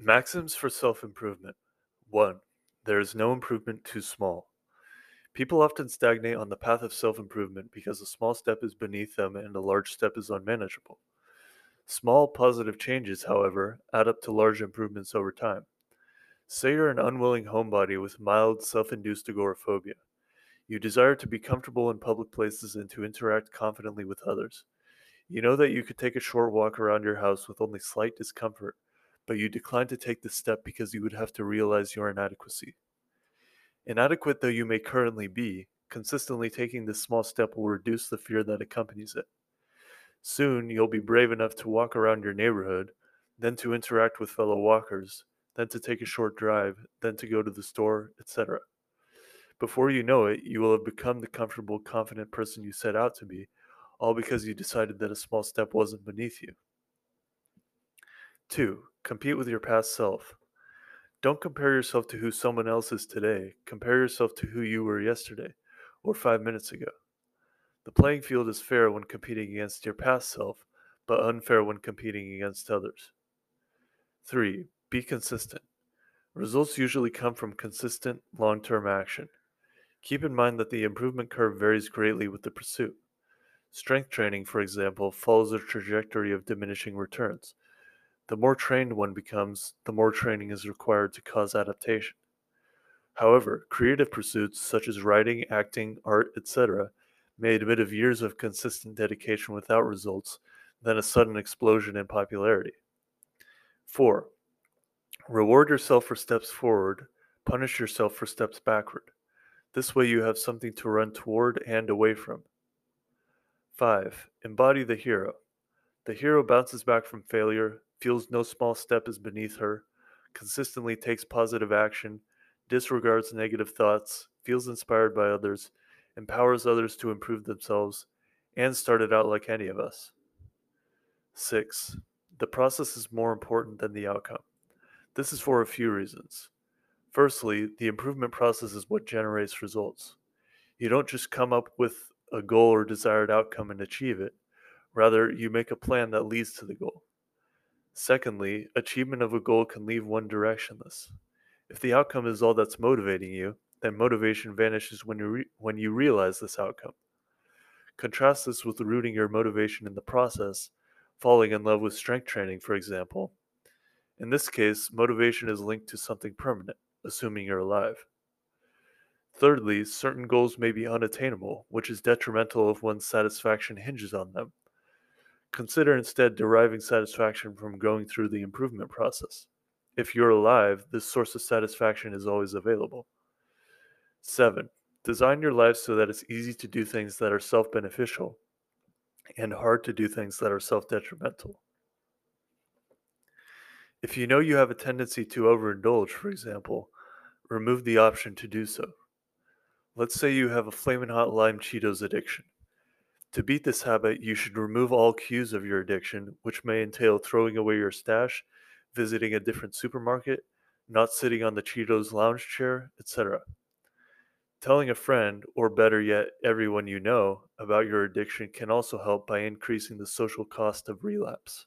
Maxims for self improvement 1. There is no improvement too small. People often stagnate on the path of self improvement because a small step is beneath them and a large step is unmanageable. Small positive changes, however, add up to large improvements over time. Say you're an unwilling homebody with mild self induced agoraphobia. You desire to be comfortable in public places and to interact confidently with others. You know that you could take a short walk around your house with only slight discomfort, but you decline to take this step because you would have to realize your inadequacy. Inadequate though you may currently be, consistently taking this small step will reduce the fear that accompanies it. Soon you'll be brave enough to walk around your neighborhood, then to interact with fellow walkers, then to take a short drive, then to go to the store, etc. Before you know it, you will have become the comfortable, confident person you set out to be, all because you decided that a small step wasn't beneath you. 2. Compete with your past self. Don't compare yourself to who someone else is today. Compare yourself to who you were yesterday or five minutes ago. The playing field is fair when competing against your past self, but unfair when competing against others. 3. Be consistent. Results usually come from consistent, long term action. Keep in mind that the improvement curve varies greatly with the pursuit. Strength training, for example, follows a trajectory of diminishing returns. The more trained one becomes, the more training is required to cause adaptation. However, creative pursuits such as writing, acting, art, etc., may admit of years of consistent dedication without results, then a sudden explosion in popularity. 4. Reward yourself for steps forward, punish yourself for steps backward. This way you have something to run toward and away from. 5. Embody the hero. The hero bounces back from failure, feels no small step is beneath her, consistently takes positive action, disregards negative thoughts, feels inspired by others, empowers others to improve themselves, and started out like any of us. 6. The process is more important than the outcome. This is for a few reasons. Firstly, the improvement process is what generates results. You don't just come up with a goal or desired outcome and achieve it. Rather, you make a plan that leads to the goal. Secondly, achievement of a goal can leave one directionless. If the outcome is all that's motivating you, then motivation vanishes when you, re- when you realize this outcome. Contrast this with rooting your motivation in the process, falling in love with strength training, for example. In this case, motivation is linked to something permanent, assuming you're alive. Thirdly, certain goals may be unattainable, which is detrimental if one's satisfaction hinges on them. Consider instead deriving satisfaction from going through the improvement process. If you're alive, this source of satisfaction is always available. 7. Design your life so that it's easy to do things that are self beneficial and hard to do things that are self detrimental. If you know you have a tendency to overindulge, for example, remove the option to do so. Let's say you have a flaming hot lime Cheetos addiction. To beat this habit, you should remove all cues of your addiction, which may entail throwing away your stash, visiting a different supermarket, not sitting on the Cheetos lounge chair, etc. Telling a friend, or better yet, everyone you know, about your addiction can also help by increasing the social cost of relapse.